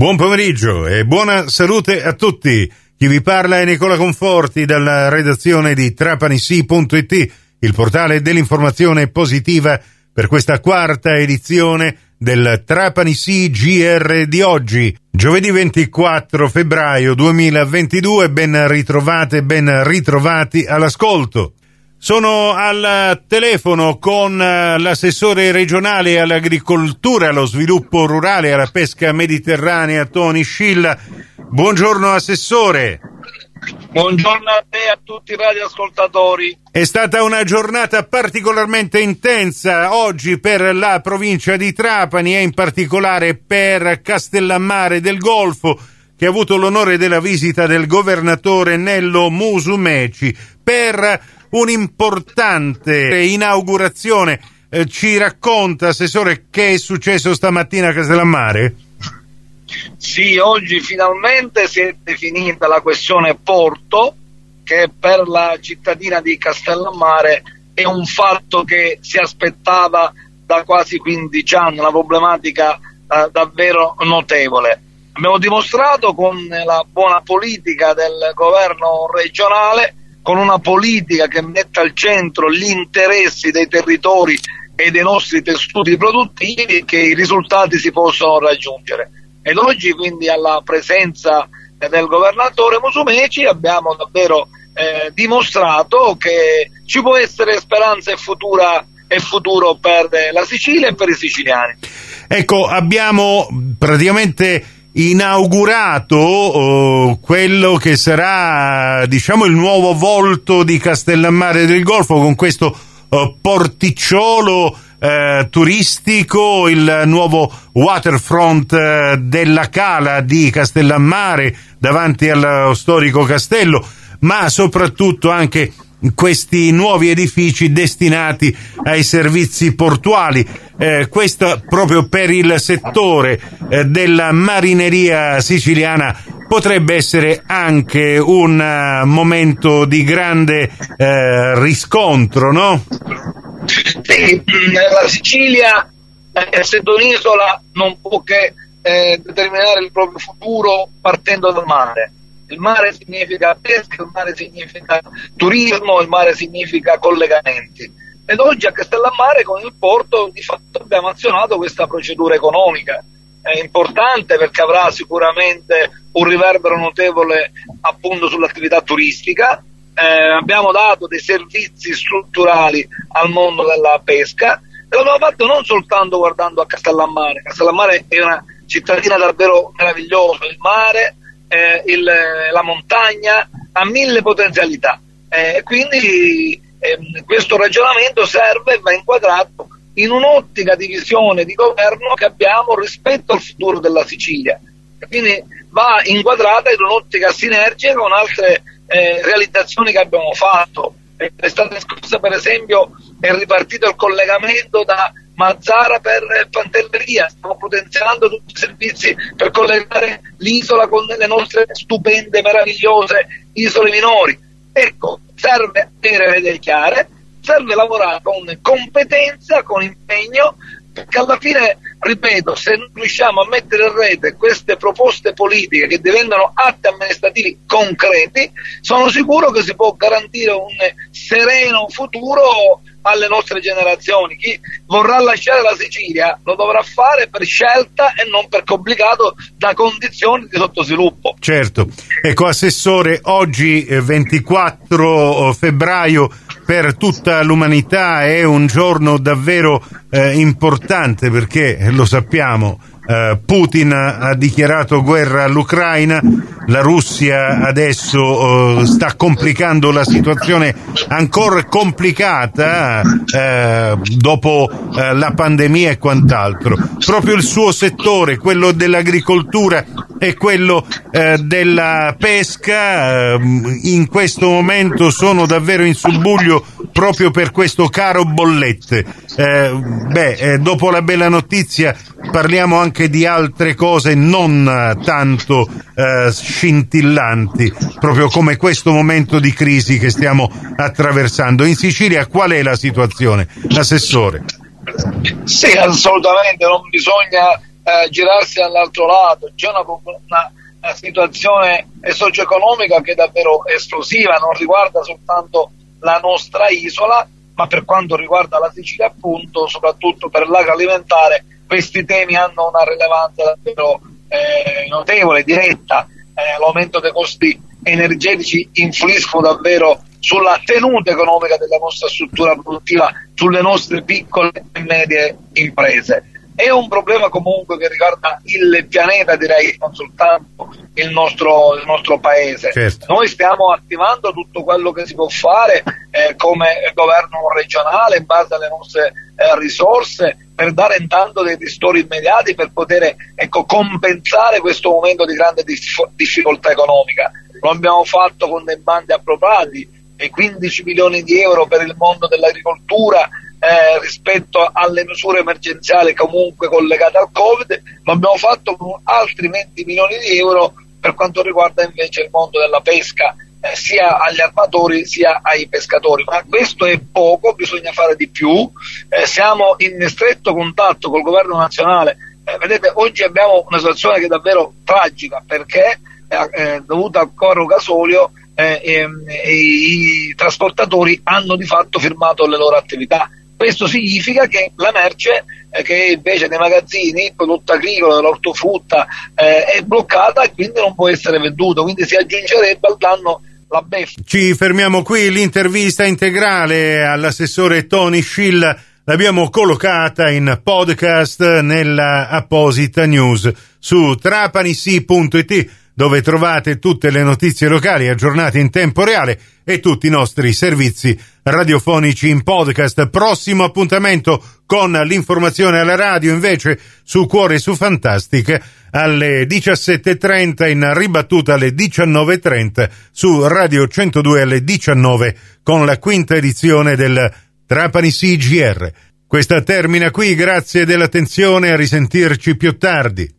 Buon pomeriggio e buona salute a tutti. Chi vi parla è Nicola Conforti dalla redazione di trapanisi.it, il portale dell'informazione positiva per questa quarta edizione del Trapani GR di oggi, giovedì 24 febbraio 2022. Ben ritrovate, ben ritrovati all'ascolto. Sono al telefono con eh, l'assessore regionale all'agricoltura, allo sviluppo rurale e alla pesca mediterranea, Tony Scilla. Buongiorno Assessore. Buongiorno a te e a tutti i radioascoltatori. È stata una giornata particolarmente intensa oggi per la provincia di Trapani e in particolare per Castellammare del Golfo che ha avuto l'onore della visita del governatore Nello Musumeci per un'importante inaugurazione. Eh, ci racconta, Assessore, che è successo stamattina a Castellammare? Sì, oggi finalmente si è definita la questione porto, che per la cittadina di Castellammare è un fatto che si aspettava da quasi 15 anni, una problematica eh, davvero notevole. Abbiamo dimostrato con la buona politica del governo regionale con una politica che metta al centro gli interessi dei territori e dei nostri tessuti produttivi che i risultati si possono raggiungere. Ed oggi quindi alla presenza del governatore Musumeci abbiamo davvero eh, dimostrato che ci può essere speranza e, futura, e futuro per la Sicilia e per i siciliani. Ecco, abbiamo praticamente inaugurato oh, quello che sarà diciamo il nuovo volto di Castellammare del Golfo con questo oh, porticciolo eh, turistico, il nuovo waterfront eh, della Cala di Castellammare davanti al storico castello, ma soprattutto anche questi nuovi edifici destinati ai servizi portuali. Eh, questo proprio per il settore eh, della marineria siciliana potrebbe essere anche un uh, momento di grande eh, riscontro, no? Sì, la Sicilia, eh, essendo un'isola, non può che eh, determinare il proprio futuro partendo dal mare il mare significa pesca, il mare significa turismo, il mare significa collegamenti. Ed oggi a Castellammare con il porto di fatto abbiamo azionato questa procedura economica. È importante perché avrà sicuramente un riverbero notevole appunto sull'attività turistica. Eh, abbiamo dato dei servizi strutturali al mondo della pesca e l'abbiamo fatto non soltanto guardando a Castellammare. Castellammare è una cittadina davvero meravigliosa, il mare eh, il, la montagna ha mille potenzialità. Eh, quindi eh, questo ragionamento serve e va inquadrato in un'ottica di visione di governo che abbiamo rispetto al futuro della Sicilia. Quindi va inquadrata in un'ottica sinergica con altre eh, realizzazioni che abbiamo fatto. L'estate scorsa, per esempio, è ripartito il collegamento da Mazzara per Pantelleria, stiamo potenziando tutti i servizi per collegare l'isola con le nostre stupende, meravigliose isole minori. Ecco, serve avere le chiare, serve lavorare con competenza, con impegno, perché alla fine, ripeto, se non riusciamo a mettere in rete queste proposte politiche che diventano atti amministrativi concreti, sono sicuro che si può garantire un sereno futuro alle nostre generazioni. Chi vorrà lasciare la Sicilia lo dovrà fare per scelta e non per complicato da condizioni di sottosviluppo. Certo. Ecco, Assessore, oggi 24 eh, febbraio per tutta l'umanità è un giorno davvero eh, importante perché lo sappiamo eh, Putin ha dichiarato guerra all'Ucraina, la Russia adesso eh, sta complicando la situazione ancora complicata eh, dopo eh, la pandemia e quant'altro. Proprio il suo settore, quello dell'agricoltura e quello eh, della pesca, in questo momento sono davvero in subbuglio proprio per questo caro bollette. beh, dopo la bella notizia parliamo anche di altre cose non eh, tanto eh, scintillanti, proprio come questo momento di crisi che stiamo attraversando. In Sicilia qual è la situazione, Assessore? Sì, assolutamente, non bisogna eh, girarsi dall'altro lato, c'è una, una, una situazione socio-economica che è davvero esplosiva, non riguarda soltanto la nostra isola, ma per quanto riguarda la Sicilia appunto, soprattutto per l'agroalimentare, questi temi hanno una rilevanza davvero eh, notevole, diretta, eh, l'aumento dei costi energetici influiscono davvero sulla tenuta economica della nostra struttura produttiva, sulle nostre piccole e medie imprese. È un problema comunque che riguarda il pianeta, direi, non soltanto il nostro, il nostro paese. Certo. Noi stiamo attivando tutto quello che si può fare eh, come governo regionale in base alle nostre eh, risorse per dare intanto dei ristori immediati per poter ecco, compensare questo momento di grande difficoltà economica. Lo abbiamo fatto con dei bandi approvati e 15 milioni di euro per il mondo dell'agricoltura eh, rispetto alle misure emergenziali comunque collegate al Covid, lo abbiamo fatto altri 20 milioni di euro per quanto riguarda invece il mondo della pesca, eh, sia agli armatori sia ai pescatori. Ma questo è poco, bisogna fare di più. Eh, siamo in stretto contatto col governo nazionale. Eh, vedete, oggi abbiamo una situazione che è davvero tragica perché eh, dovuta al coro gasolio eh, ehm, i trasportatori hanno di fatto firmato le loro attività. Questo significa che la merce eh, che invece nei magazzini, il prodotto agricolo, dell'ortofrutta eh, è bloccata e quindi non può essere venduto, quindi si aggiungerebbe al danno la beffa. Ci fermiamo qui, l'intervista integrale all'assessore Tony Schill l'abbiamo collocata in podcast nella apposita news su trapanisi.it dove trovate tutte le notizie locali aggiornate in tempo reale e tutti i nostri servizi radiofonici in podcast. Prossimo appuntamento con l'informazione alla radio invece su Cuore su Fantastic alle 17.30 in ribattuta alle 19.30 su Radio 102 alle 19 con la quinta edizione del Trapani CGR. Questa termina qui, grazie dell'attenzione, a risentirci più tardi.